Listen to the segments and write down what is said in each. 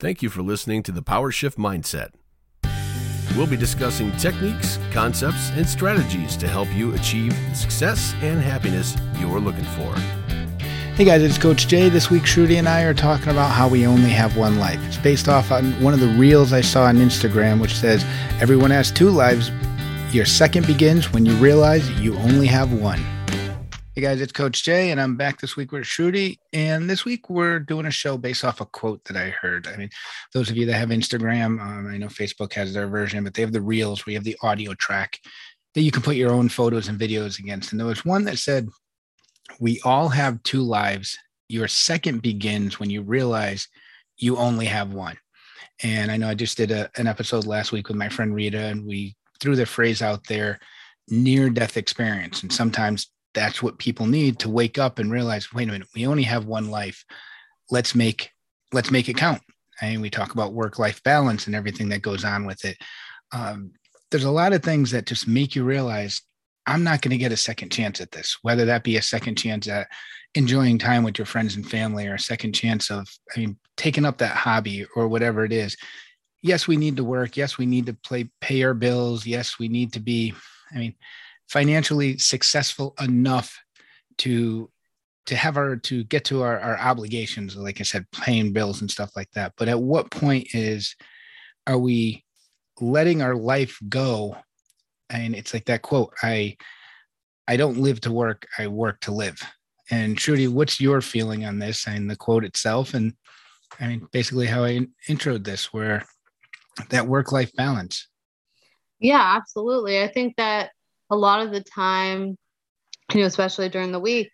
Thank you for listening to the Power Shift Mindset. We'll be discussing techniques, concepts, and strategies to help you achieve the success and happiness you're looking for. Hey guys, it's Coach Jay. This week, Shruti and I are talking about how we only have one life. It's based off on one of the reels I saw on Instagram, which says, Everyone has two lives. Your second begins when you realize you only have one. Hey guys, it's Coach Jay, and I'm back this week with Shruti. And this week we're doing a show based off a quote that I heard. I mean, those of you that have Instagram, um, I know Facebook has their version, but they have the reels where you have the audio track that you can put your own photos and videos against. And there was one that said, We all have two lives. Your second begins when you realize you only have one. And I know I just did a, an episode last week with my friend Rita, and we threw the phrase out there near death experience. And sometimes that's what people need to wake up and realize wait a minute we only have one life. Let's make let's make it count. I and we talk about work life balance and everything that goes on with it. Um, there's a lot of things that just make you realize i'm not going to get a second chance at this whether that be a second chance at enjoying time with your friends and family or a second chance of i mean taking up that hobby or whatever it is. Yes we need to work. Yes we need to play pay our bills. Yes we need to be i mean financially successful enough to to have our to get to our, our obligations like i said paying bills and stuff like that. But at what point is are we letting our life go? And it's like that quote i i don't live to work i work to live. And Shruti what's your feeling on this and the quote itself? And i mean basically how i introed this where that work life balance. Yeah absolutely. I think that a lot of the time, you know, especially during the week,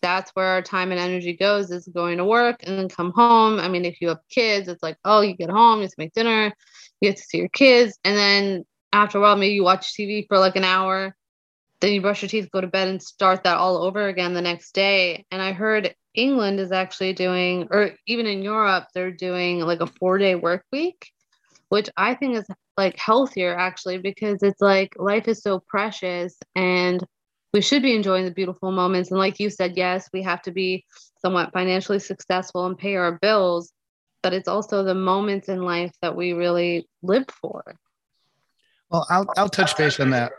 that's where our time and energy goes is going to work and then come home. I mean, if you have kids, it's like, oh, you get home, you have to make dinner, you get to see your kids. And then after a while, maybe you watch TV for like an hour, then you brush your teeth, go to bed, and start that all over again the next day. And I heard England is actually doing, or even in Europe, they're doing like a four day work week, which I think is like healthier actually because it's like life is so precious and we should be enjoying the beautiful moments. And like you said yes we have to be somewhat financially successful and pay our bills but it's also the moments in life that we really live for. Well i'll, I'll touch base on that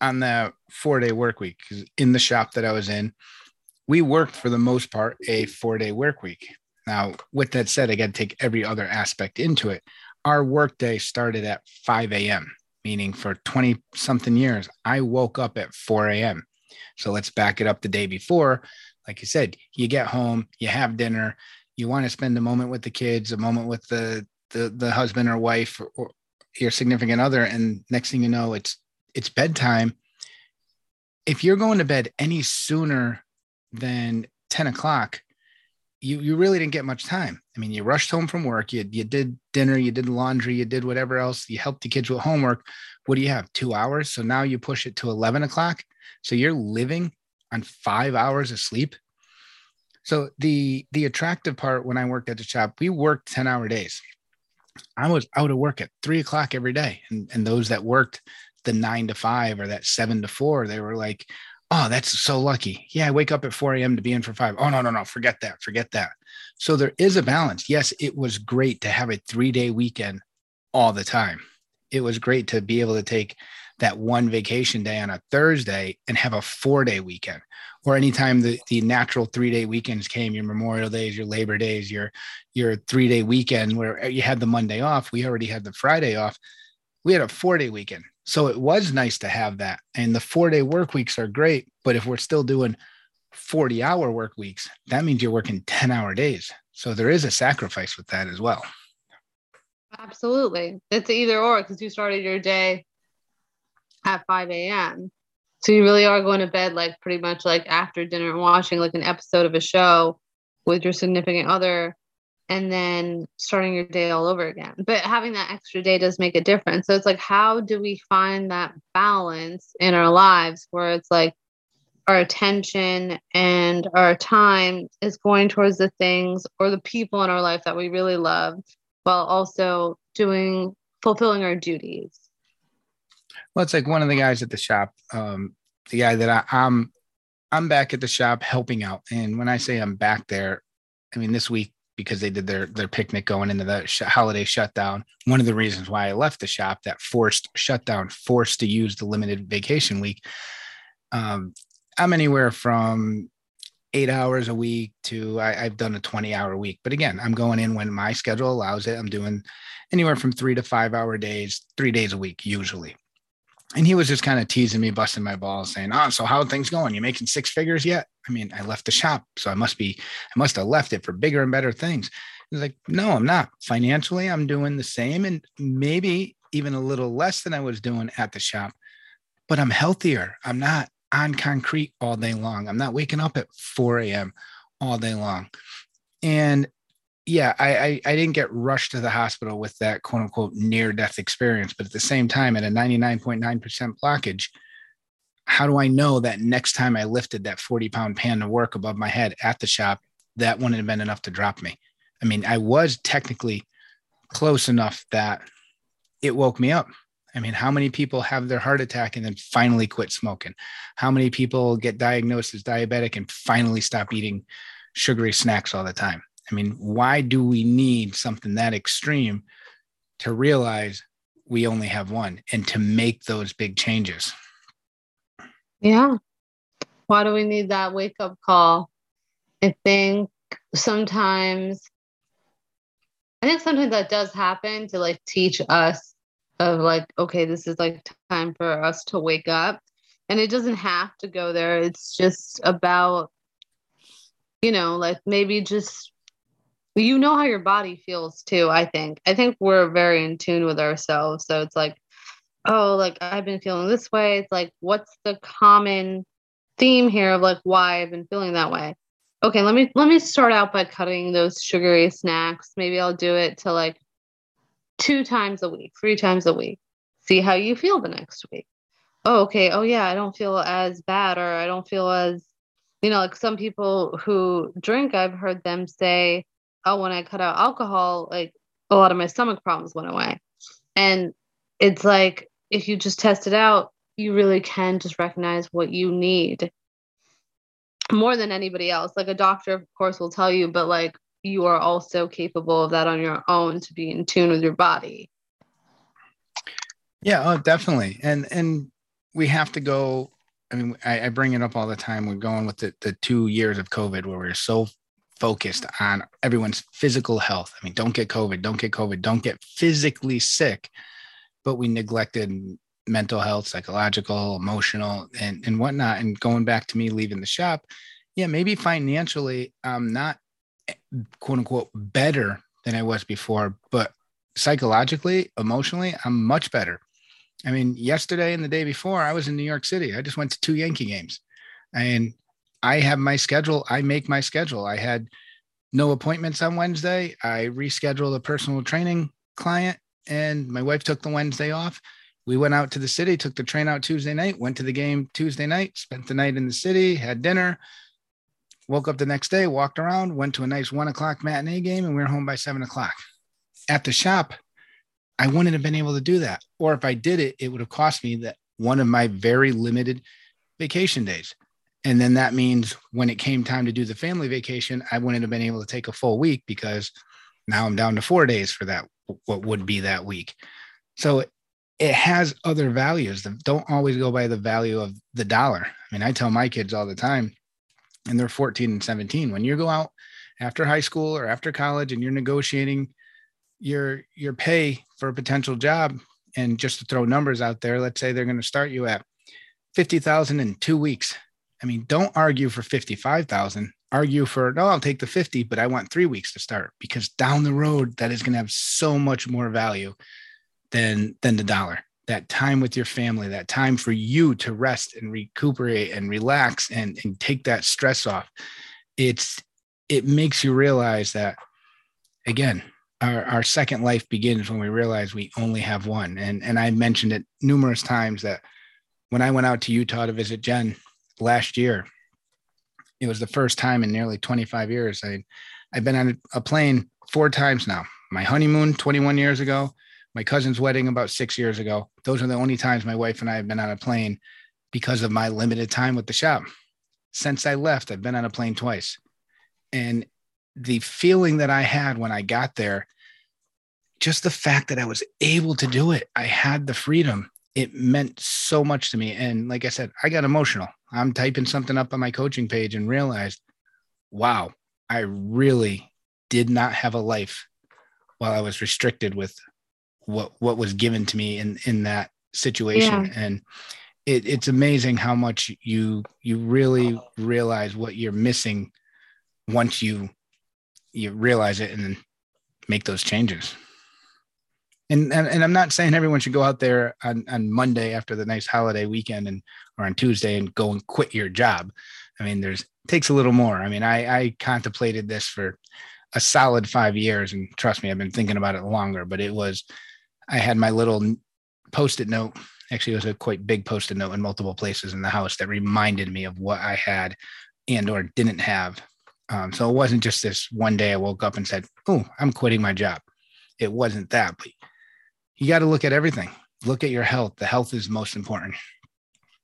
on the four day work week in the shop that i was in we worked for the most part a four day work week. Now with that said i got to take every other aspect into it our workday started at 5 a.m., meaning for 20 something years, I woke up at 4 a.m. So let's back it up the day before. Like you said, you get home, you have dinner, you want to spend a moment with the kids, a moment with the the, the husband or wife or, or your significant other, and next thing you know, it's it's bedtime. If you're going to bed any sooner than 10 o'clock, you you really didn't get much time. I mean, you rushed home from work, you you did dinner, you did laundry, you did whatever else, you helped the kids with homework. What do you have? Two hours. So now you push it to 11 o'clock. So you're living on five hours of sleep. So the the attractive part when I worked at the shop, we worked 10 hour days. I was out of work at three o'clock every day. And, and those that worked the nine to five or that seven to four, they were like, Oh, that's so lucky. Yeah, I wake up at 4 a.m. to be in for five. Oh, no, no, no, forget that, forget that. So there is a balance. Yes, it was great to have a three day weekend all the time. It was great to be able to take that one vacation day on a Thursday and have a four day weekend. Or anytime the, the natural three day weekends came, your Memorial Days, your Labor Days, your your three day weekend where you had the Monday off, we already had the Friday off. We had a four day weekend. So it was nice to have that. And the four day work weeks are great. But if we're still doing 40 hour work weeks, that means you're working 10 hour days. So there is a sacrifice with that as well. Absolutely. It's either or because you started your day at 5 a.m. So you really are going to bed like pretty much like after dinner and watching like an episode of a show with your significant other and then starting your day all over again. But having that extra day does make a difference. So it's like, how do we find that balance in our lives where it's like our attention and our time is going towards the things or the people in our life that we really love while also doing fulfilling our duties? Well, it's like one of the guys at the shop, um, the guy that I, I'm, I'm back at the shop helping out. And when I say I'm back there, I mean, this week because they did their their picnic going into the sh- holiday shutdown. One of the reasons why I left the shop, that forced shutdown, forced to use the limited vacation week. Um, I'm anywhere from eight hours a week to I, have done a 20 hour week. But again, I'm going in when my schedule allows it. I'm doing anywhere from three to five hour days, three days a week usually. And he was just kind of teasing me, busting my balls, saying, "Oh, so how are things going? You making six figures yet?" I mean, I left the shop, so I must be, I must have left it for bigger and better things. He's like, "No, I'm not. Financially, I'm doing the same, and maybe even a little less than I was doing at the shop, but I'm healthier. I'm not on concrete all day long. I'm not waking up at 4 a.m. all day long. And yeah, I, I, I didn't get rushed to the hospital with that quote unquote near death experience, but at the same time, at a 99.9% blockage, how do I know that next time I lifted that 40 pound pan to work above my head at the shop, that wouldn't have been enough to drop me? I mean, I was technically close enough that it woke me up. I mean, how many people have their heart attack and then finally quit smoking? How many people get diagnosed as diabetic and finally stop eating sugary snacks all the time? I mean, why do we need something that extreme to realize we only have one and to make those big changes? Yeah. Why do we need that wake up call? I think sometimes, I think sometimes that does happen to like teach us of like, okay, this is like time for us to wake up. And it doesn't have to go there. It's just about, you know, like maybe just you know how your body feels too, I think. I think we're very in tune with ourselves. So it's like, oh, like I've been feeling this way. It's like, what's the common theme here of like why I've been feeling that way? Okay, let me let me start out by cutting those sugary snacks. Maybe I'll do it to like two times a week, three times a week. See how you feel the next week. Oh, okay. Oh, yeah, I don't feel as bad, or I don't feel as, you know, like some people who drink, I've heard them say, oh, when I cut out alcohol, like a lot of my stomach problems went away. And it's like, if you just test it out, you really can just recognize what you need more than anybody else. Like a doctor, of course, will tell you, but like you are also capable of that on your own to be in tune with your body. Yeah, oh, definitely. And and we have to go. I mean, I, I bring it up all the time. We're going with the, the two years of COVID where we're so focused on everyone's physical health. I mean, don't get COVID, don't get COVID, don't get physically sick, but we neglected mental health, psychological, emotional, and, and whatnot. And going back to me leaving the shop, yeah, maybe financially, I'm not quote unquote better than I was before, but psychologically, emotionally, I'm much better. I mean, yesterday and the day before, I was in New York City. I just went to two Yankee games. And I have my schedule. I make my schedule. I had no appointments on Wednesday. I rescheduled a personal training client, and my wife took the Wednesday off. We went out to the city, took the train out Tuesday night, went to the game Tuesday night, spent the night in the city, had dinner, woke up the next day, walked around, went to a nice one o'clock matinee game, and we were home by seven o'clock. At the shop, I wouldn't have been able to do that. Or if I did it, it would have cost me that one of my very limited vacation days. And then that means when it came time to do the family vacation, I wouldn't have been able to take a full week because now I'm down to four days for that, what would be that week. So it has other values that don't always go by the value of the dollar. I mean, I tell my kids all the time, and they're 14 and 17, when you go out after high school or after college and you're negotiating your your pay for a potential job, and just to throw numbers out there, let's say they're going to start you at 50,000 in two weeks I mean, don't argue for 55,000. Argue for, no, I'll take the 50, but I want three weeks to start because down the road, that is going to have so much more value than, than the dollar. That time with your family, that time for you to rest and recuperate and relax and, and take that stress off. It's, it makes you realize that, again, our, our second life begins when we realize we only have one. And, and I mentioned it numerous times that when I went out to Utah to visit Jen last year. It was the first time in nearly 25 years. I, I've been on a plane four times now. My honeymoon 21 years ago, my cousin's wedding about six years ago. Those are the only times my wife and I have been on a plane because of my limited time with the shop. Since I left, I've been on a plane twice. And the feeling that I had when I got there, just the fact that I was able to do it, I had the freedom. It meant so much to me. And like I said, I got emotional. I'm typing something up on my coaching page and realized, wow, I really did not have a life while I was restricted with what what was given to me in in that situation. Yeah. And it, it's amazing how much you you really oh. realize what you're missing once you you realize it and then make those changes. And, and, and I'm not saying everyone should go out there on, on Monday after the nice holiday weekend and or on Tuesday and go and quit your job. I mean, there's takes a little more. I mean, I, I contemplated this for a solid five years, and trust me, I've been thinking about it longer. But it was, I had my little post-it note. Actually, it was a quite big post-it note in multiple places in the house that reminded me of what I had and or didn't have um, so it wasn't just this one day I woke up and said, "Oh, I'm quitting my job." It wasn't that, but you got to look at everything. Look at your health. The health is most important.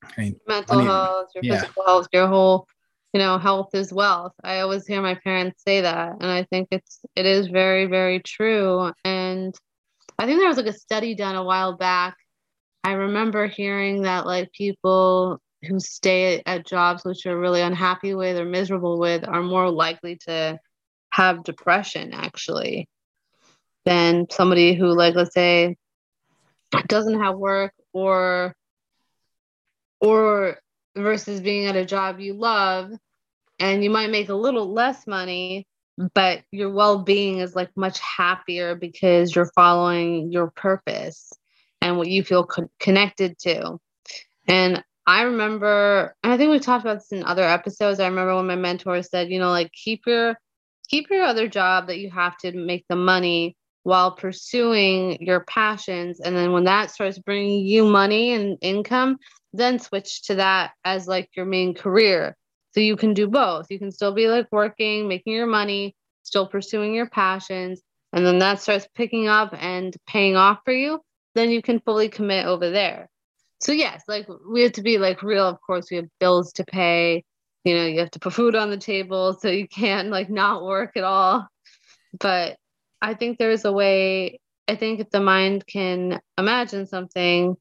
I mean, mental health, your yeah. physical health, your whole, you know, health is wealth. I always hear my parents say that, and I think it's it is very very true. And I think there was like a study done a while back. I remember hearing that like people who stay at jobs which you're really unhappy with or miserable with are more likely to have depression actually than somebody who like let's say doesn't have work or or versus being at a job you love and you might make a little less money but your well-being is like much happier because you're following your purpose and what you feel co- connected to and I remember, and I think we talked about this in other episodes. I remember when my mentor said, you know, like keep your keep your other job that you have to make the money while pursuing your passions. And then when that starts bringing you money and income then switch to that as like your main career. So you can do both. You can still be like working making your money still pursuing your passions and then that starts picking up and paying off for you then you can fully commit over there. So yes like we have to be like real of course. We have bills to pay. You know you have to put food on the table so you can't like not work at all. But i think there's a way i think if the mind can imagine something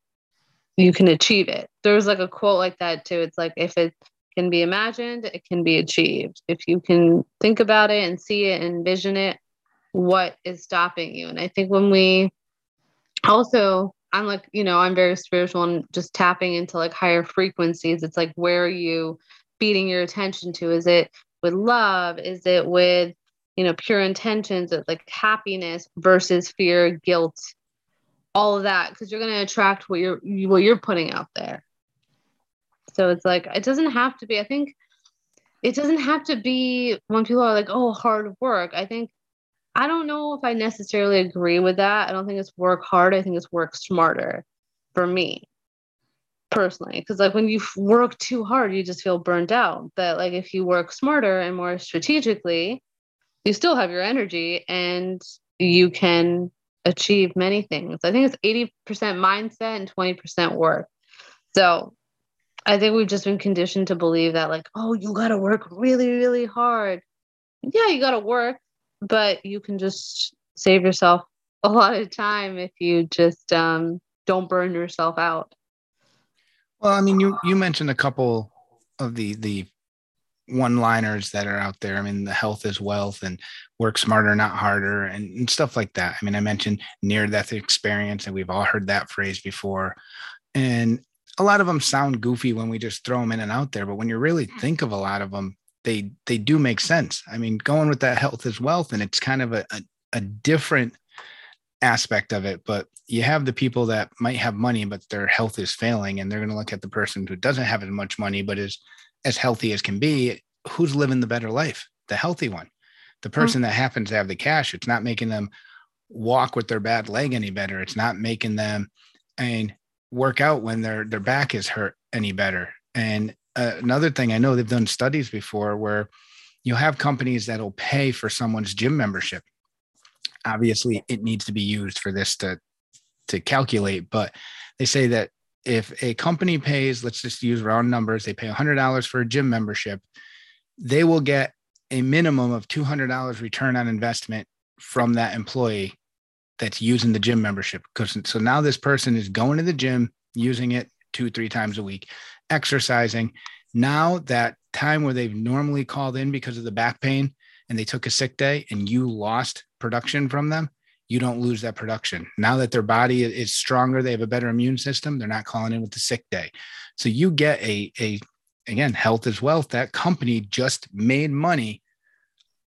you can achieve it there's like a quote like that too it's like if it can be imagined it can be achieved if you can think about it and see it and envision it what is stopping you and i think when we also I'm like, you know, I'm very spiritual and just tapping into like higher frequencies. It's like, where are you feeding your attention to? Is it with love? Is it with, you know, pure intentions, of like happiness versus fear, guilt, all of that? Because you're going to attract what you're what you're putting out there. So it's like it doesn't have to be. I think it doesn't have to be when people are like, oh, hard work. I think I don't know if I necessarily agree with that. I don't think it's work hard. I think it's work smarter for me personally. Because, like, when you work too hard, you just feel burned out. But, like, if you work smarter and more strategically, you still have your energy and you can achieve many things. I think it's 80% mindset and 20% work. So, I think we've just been conditioned to believe that, like, oh, you got to work really, really hard. Yeah, you got to work, but you can just save yourself a lot of time if you just um, don't burn yourself out. Well, I mean, you you mentioned a couple of the the one liners that are out there. I mean, the health is wealth and work smarter, not harder, and, and stuff like that. I mean, I mentioned near death experience, and we've all heard that phrase before. And a lot of them sound goofy when we just throw them in and out there, but when you really hmm. think of a lot of them, they they do make sense. I mean, going with that health is wealth, and it's kind of a, a, a different aspect of it. But you have the people that might have money, but their health is failing, and they're going to look at the person who doesn't have as much money, but is as healthy as can be. Who's living the better life? The healthy one. The hmm. person mm-hmm. that happens to have the cash. It's not making them walk with their bad leg any better. It's not making them I mean work out when their their back is hurt any better. And uh, another thing I know they've done studies before where you'll have companies that'll pay for someone's gym membership. Obviously, it needs to be used for this to to calculate, but they say that if a company pays, let's just use round numbers, they pay $100 for a gym membership, they will get a minimum of $200 return on investment from that employee that's using the gym membership. So now this person is going to the gym using it two three times a week exercising. Now that time where they've normally called in because of the back pain and they took a sick day and you lost production from them you don't lose that production now that their body is stronger they have a better immune system they're not calling in with the sick day so you get a a again health is wealth that company just made money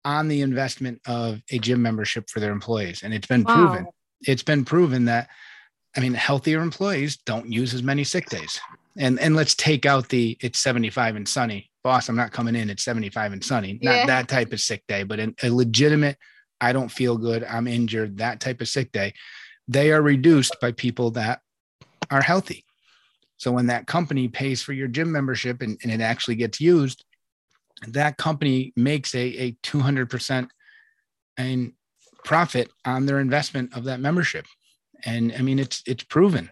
on the investment of a gym membership for their employees. And it's been wow. proven, it's been proven that, I mean, healthier employees don't use as many sick days. And, and let's take out the it's 75 and sunny boss. I'm not coming in. It's 75 and sunny, not yeah. that type of sick day, but a legitimate, I don't feel good. I'm injured. That type of sick day. They are reduced by people that are healthy. So when that company pays for your gym membership and, and it actually gets used, that company makes a, a 200% and profit on their investment of that membership. And I mean, it's, it's proven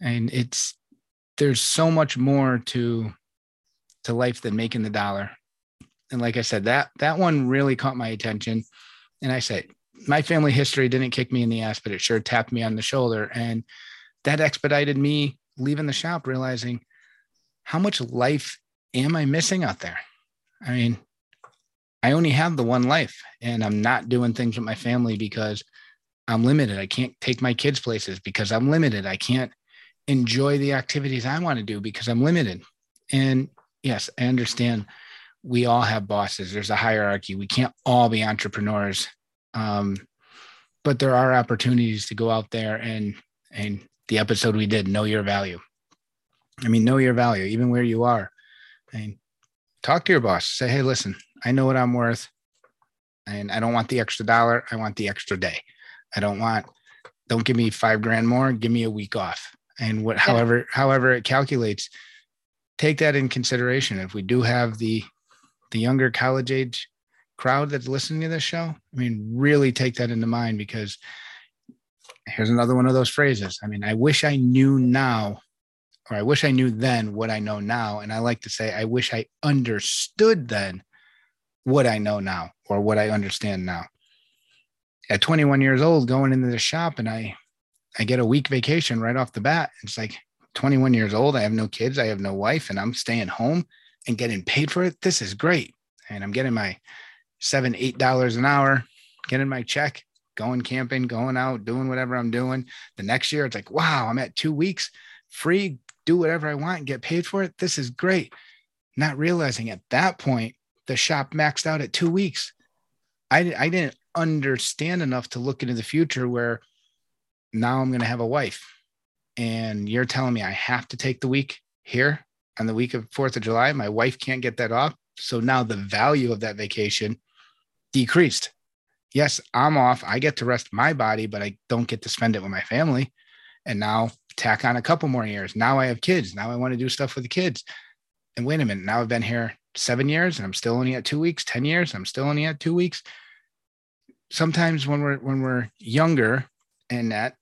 and it's, there's so much more to, to life than making the dollar. And like I said, that, that one really caught my attention. And I say, my family history didn't kick me in the ass, but it sure tapped me on the shoulder. And that expedited me leaving the shop, realizing how much life am I missing out there? I mean, I only have the one life and I'm not doing things with my family because I'm limited. I can't take my kids places because I'm limited. I can't enjoy the activities I want to do because I'm limited. And yes, I understand we all have bosses. There's a hierarchy. We can't all be entrepreneurs. Um, but there are opportunities to go out there and and the episode we did, know your value. I mean, know your value, even where you are. I mean, talk to your boss. Say, hey, listen, I know what I'm worth. And I don't want the extra dollar. I want the extra day. I don't want, don't give me five grand more. Give me a week off. And what, yeah. however, however it calculates, take that in consideration. If we do have the, the younger college age crowd that's listening to this show, I mean, really take that into mind because here's another one of those phrases. I mean, I wish I knew now or I wish I knew then what I know now. And I like to say, I wish I understood then what I know now or what I understand now. At 21 years old, going into the shop and I, I get a week vacation right off the bat. It's like 21 years old. I have no kids. I have no wife and I'm staying home and getting paid for it. This is great. And I'm getting my seven, eight dollars an hour, getting my check, going camping, going out, doing whatever I'm doing. The next year, it's like, wow, I'm at two weeks free, do whatever I want and get paid for it. This is great. Not realizing at that point, the shop maxed out at two weeks. I, I didn't understand enough to look into the future where now I'm going to have a wife. And you're telling me I have to take the week here on the week of 4th of July. My wife can't get that off. So now the value of that vacation decreased. Yes, I'm off. I get to rest my body, but I don't get to spend it with my family. And now tack on a couple more years. Now I have kids. Now I want to do stuff with the kids. And wait a minute, now I've been here seven years and I'm still only at two weeks, 10 years, I'm still only at two weeks. Sometimes when we're when we're younger and at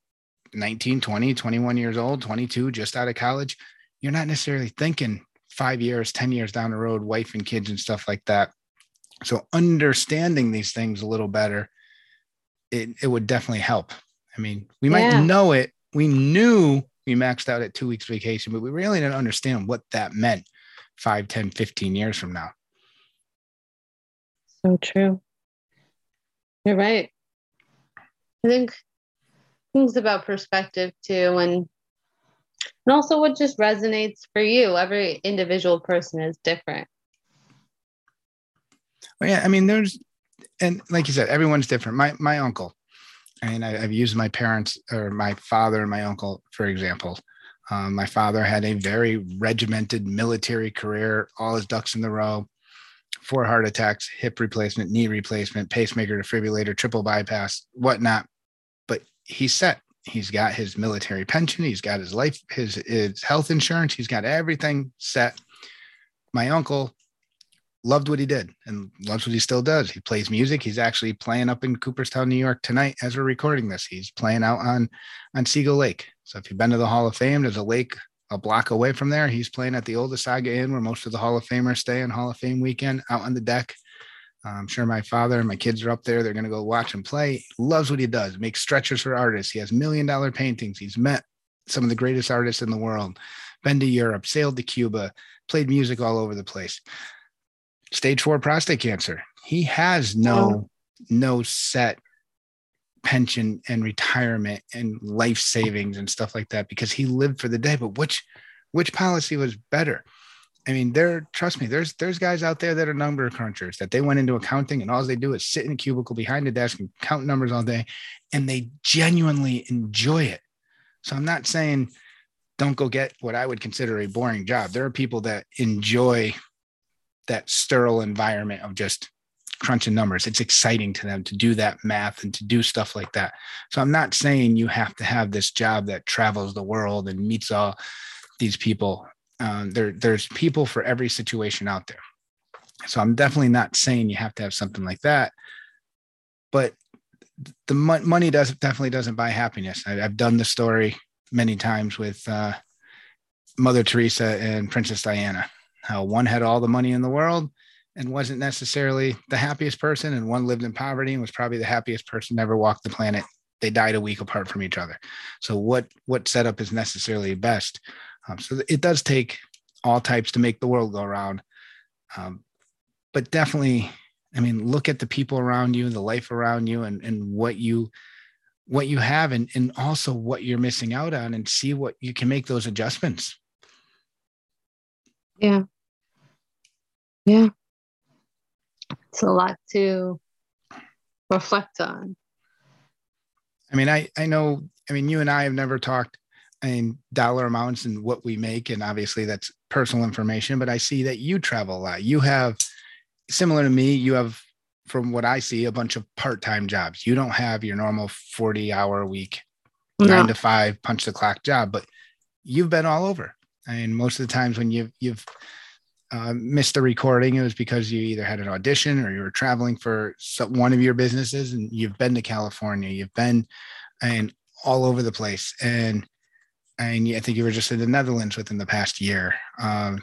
19, 20, 21 years old, 22, just out of college, you're not necessarily thinking five years, 10 years down the road, wife and kids and stuff like that. So understanding these things a little better, it, it would definitely help. I mean, we might yeah. know it we knew we maxed out at two weeks vacation, but we really didn't understand what that meant 5, 10, 15 years from now. So true. You're right. I think things about perspective too, and and also what just resonates for you. Every individual person is different. Well, yeah, I mean, there's, and like you said, everyone's different. My my uncle, and I, have used my parents or my father and my uncle for example. Um, my father had a very regimented military career, all his ducks in the row, four heart attacks, hip replacement, knee replacement, pacemaker, defibrillator, triple bypass, whatnot. But he's set. He's got his military pension. He's got his life, his, his health insurance. He's got everything set. My uncle loved what he did and loves what he still does. He plays music. He's actually playing up in Cooperstown, New York tonight as we're recording this. He's playing out on on Otsego Lake. So if you've been to the Hall of Fame, there's a lake a block away from there. He's playing at the Otesaga Inn where most of the Hall of Famers stay on Hall of Fame weekend out on the deck. I'm sure my father and my kids are up there. They're going to go watch him play. Loves what he does. Makes stretchers for artists. He has million dollar paintings. He's met some of the greatest artists in the world. Been to Europe, sailed to Cuba, played music all over the place. Stage four prostate cancer. He has no oh. no set pension and retirement and life savings and stuff like that because he lived for the day. But which which policy was better? I mean, there, trust me, there's there's guys out there that are number crunchers that they went into accounting and all they do is sit in a cubicle behind a desk and count numbers all day, and they genuinely enjoy it. So I'm not saying don't go get what I would consider a boring job. There are people that enjoy that sterile environment of just crunching numbers. It's exciting to them to do that math and to do stuff like that. So I'm not saying you have to have this job that travels the world and meets all these people. Um, there, there's people for every situation out there. So I'm definitely not saying you have to have something like that. But the mo- money does definitely doesn't buy happiness. I, have done the story many times with uh, Mother Teresa and Princess Diana. How one had all the money in the world and wasn't necessarily the happiest person, and one lived in poverty and was probably the happiest person ever walked the planet. They died a week apart from each other. So what what setup is necessarily best? Um, so it does take all types to make the world go around. Um, but definitely, I mean, look at the people around you, the life around you, and and what you what you have, and and also what you're missing out on, and see what you can make those adjustments. Yeah. Yeah it's a lot to reflect on. I mean, I I know. I mean, you and I have never talked in dollar amounts and what we make, and obviously that's personal information. But I see that you travel a lot. You have similar to me. You have, from what I see, a bunch of part-time jobs. You don't have your normal forty-hour week, no. nine to five punch the clock job, but you've been all over. I mean, most of the times when you've you've uh, missed the recording, it was because you either had an audition or you were traveling for some, one of your businesses and you've been to California, you've been and all over the place. And and I think you were just in the Netherlands within the past year. Um,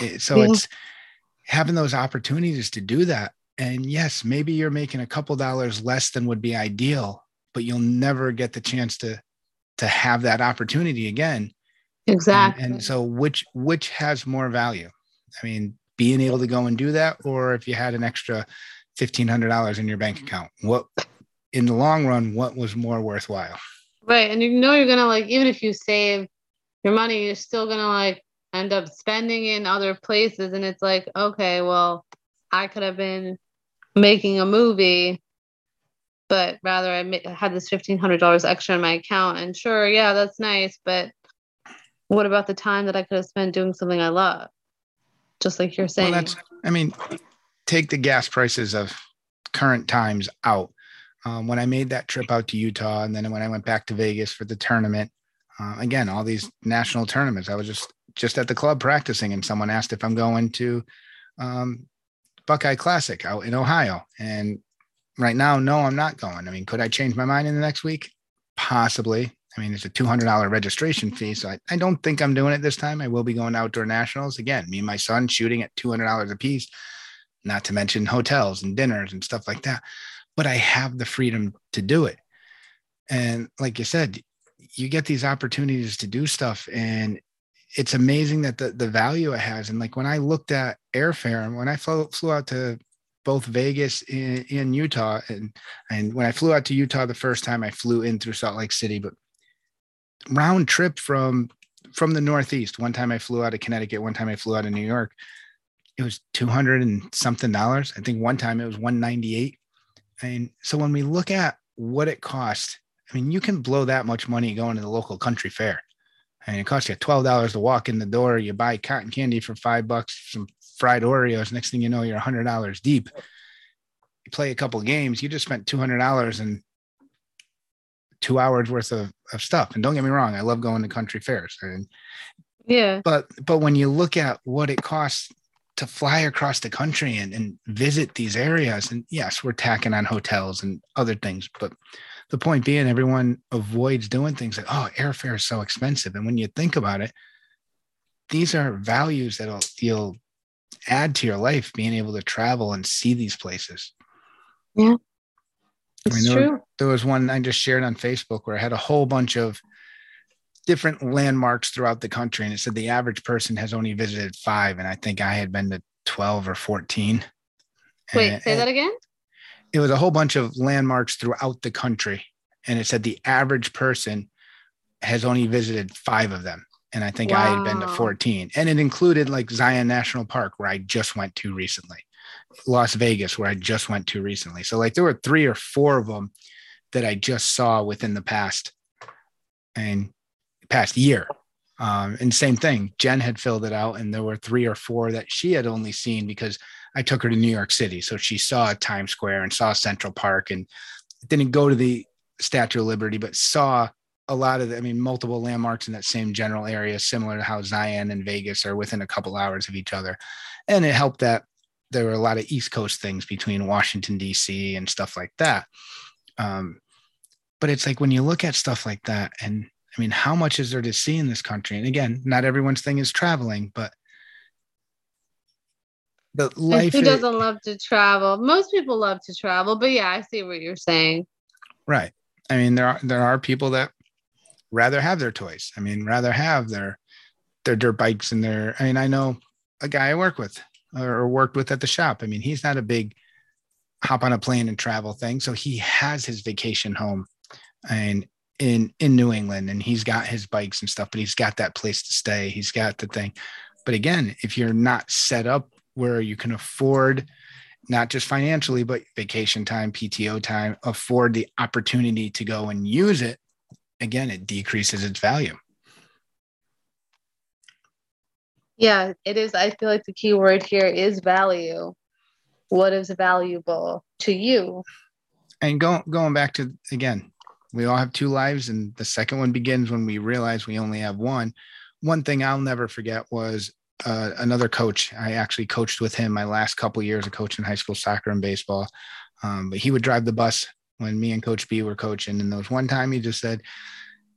it, so yeah. it's having those opportunities to do that. And yes, maybe you're making a couple dollars less than would be ideal, but you'll never get the chance to to have that opportunity again. Exactly. And, and so which which has more value? I mean, being able to go and do that, or if you had an extra fifteen hundred dollars in your bank account, what in the long run, what was more worthwhile? Right, and you know you're gonna like even if you save your money, you're still gonna like end up spending in other places, and it's like okay, well, I could have been making a movie but rather I had this $1,500 extra in my account. And sure, yeah, that's nice. But what about the time that I could have spent doing something I love? just like you're saying. Well, that's, I mean, take the gas prices of current times out. Um, when I made that trip out to Utah, and then when I went back to Vegas for the tournament, uh, again, all these national tournaments, I was just just at the club practicing, and someone asked if I'm going to um, Buckeye Classic out in Ohio, and right now, no, I'm not going. I mean, could I change my mind in the next week? Possibly. I mean, it's a $200 registration fee. So I, I don't think I'm doing it this time. I will be going outdoor nationals again. Me and my son shooting at $200 a piece, not to mention hotels and dinners and stuff like that. But I have the freedom to do it. And like you said, you get these opportunities to do stuff. And it's amazing that the, the value it has. And like when I looked at airfare and when I flew, flew out to both Vegas and, Utah, and, and when I flew out to Utah the first time, I flew in through Salt Lake City, but round trip from from the Northeast. One time I flew out of Connecticut. One time I flew out of New York. It was two hundred and something dollars. I think one time it was one ninety eight. And so when we look at what it costs, I mean, you can blow that much money going to the local country fair. I mean, it costs you twelve dollars to walk in the door. You buy cotton candy for five bucks, some fried Oreos. Next thing you know, you're a hundred dollars deep. You play a couple games, you just spent two hundred dollars, and two hours worth of, of stuff. And don't get me wrong, I love going to country fairs. And yeah. But but when you look at what it costs to fly across the country and, and visit these areas, and yes, we're tacking on hotels and other things, but the point being everyone avoids doing things like, oh, airfare is so expensive. And when you think about it, these are values that'll you'll add to your life being able to travel and see these places. Yeah. I mean, there, true. there was one I just shared on Facebook where I had a whole bunch of different landmarks throughout the country, and it said the average person has only visited five, and I think I had been to twelve or fourteen. Wait, and, say that again. It was a whole bunch of landmarks throughout the country, and it said the average person has only visited five of them, and I think wow. I had been to fourteen, and it included like Zion National Park, where I just went to recently. Las Vegas, where I just went to recently. So like there were three or four of them that I just saw within the past and past year. Um, and same thing, Jen had filled it out, and there were three or four that she had only seen because I took her to New York City. So she saw Times Square and saw Central Park and didn't go to the Statue of Liberty, but saw a lot of, the, I mean, multiple landmarks in that same general area, similar to how Zion and Vegas are within a couple hours of each other. And it helped that there were a lot of East Coast things between Washington, D.C. and stuff like that. Um, but it's like when you look at stuff like that, and I mean, how much is there to see in this country? And again, not everyone's thing is traveling, but the life. Who doesn't love to travel? Most people love to travel, but yeah, I see what you're saying. Right. I mean, there are there are people that rather have their toys. I mean, rather have their their dirt bikes and their. I mean, I know a guy I work with or worked with at the shop. I mean, he's not a big hop on a plane and travel thing. So he has his vacation home and in in New England and he's got his bikes and stuff, but he's got that place to stay. He's got the thing. But again, if you're not set up where you can afford not just financially, but vacation time, PTO time, afford the opportunity to go and use it, again, it decreases its value. Yeah, it is. I feel like the key word here is value. What is valuable to you? And going going back to again, we all have two lives, and the second one begins when we realize we only have one. One thing I'll never forget was uh, another coach. I actually coached with him my last couple of years of coaching high school soccer and baseball. Um, but he would drive the bus when me and Coach B were coaching. And there was one time he just said,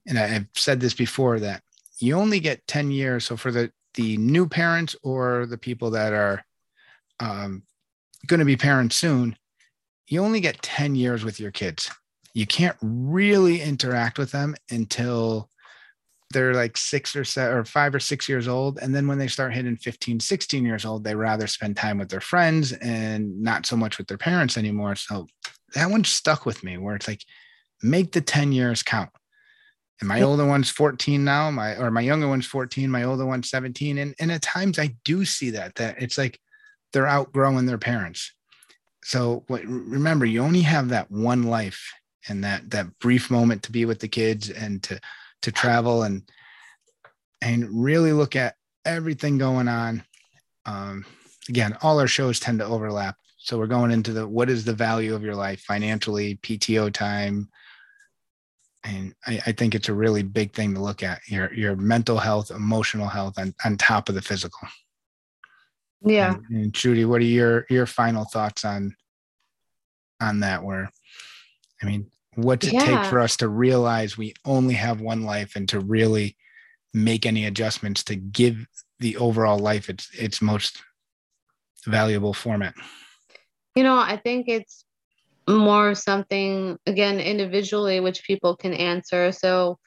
and I've said this before that you only get 10 years. So for the the new parents or the people that are um, going to be parents soon, you only get 10 years with your kids. You can't really interact with them until they're like six or seven or five or six years old. And then when they start hitting 15, 16 years old, they rather spend time with their friends and not so much with their parents anymore. So that one stuck with me where it's like, make the 10 years count. And my older one's 14 now, my or my younger one's 14, my older one's 17. And, and at times I do see that that it's like they're outgrowing their parents. So what, remember, you only have that one life and that that brief moment to be with the kids and to to travel and and really look at everything going on. Um, again, all our shows tend to overlap. So we're going into the what is the value of your life financially, PTO time, and I, I, think it's a really big thing to look at your your mental health emotional health on, on top of the physical yeah and, and Shruti what are your your final thoughts on on that where i mean what's it yeah. take for us to realize we only have one life and to really make any adjustments to give the overall life its its most valuable format? You know i think it's more something again individually which people can answer. So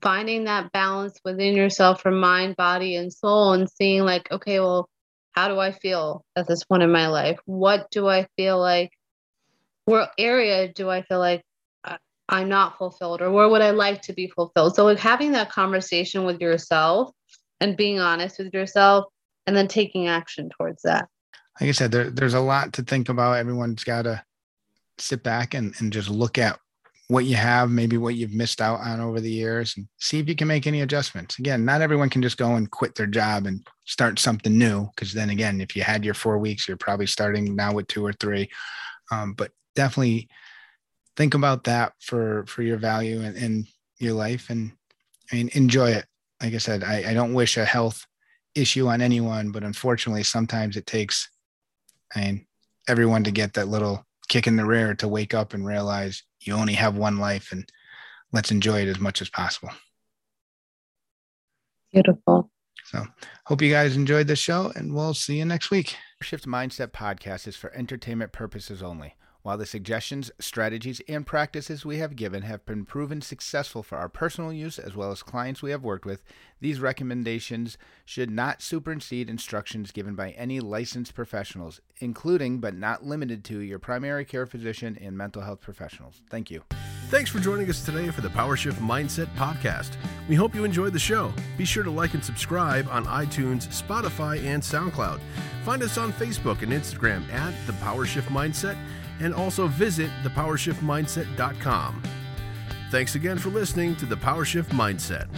finding that balance within yourself for mind body and soul and seeing like okay well how do i feel at this point in my life? What do i feel like where area do i feel like i'm not fulfilled or where would i like to be fulfilled so like having that conversation with yourself and being honest with yourself and then taking action towards that like i said there, there's a lot to think about everyone's got to sit back and, and just look at what you have, maybe what you've missed out on over the years, and see if you can make any adjustments. Again, not everyone can just go and quit their job and start something new. Because then again, if you had your four weeks, you're probably starting now with two or three. Um, but definitely think about that for for your value and in your life, and I mean enjoy it. Like I said, I, I don't wish a health issue on anyone, but unfortunately, sometimes it takes, I mean, everyone to get that little kick in the rear to wake up and realize you only have one life and let's enjoy it as much as possible. Beautiful. So hope you guys enjoyed the show and we'll see you next week. Shift Mindset podcast is for entertainment purposes only. While the suggestions, strategies, and practices we have given have been proven successful for our personal use as well as clients we have worked with, these recommendations should not supersede instructions given by any licensed professionals, including but not limited to your primary care physician and mental health professionals. Thank you. Thanks for joining us today for the PowerShift Mindset Podcast. We hope you enjoyed the show. Be sure to like and subscribe on iTunes, Spotify, and SoundCloud. Find us on Facebook and Instagram at the PowerShift Mindset and also visit thepowershiftmindset.com. Thanks again for listening to the PowerShift Mindset.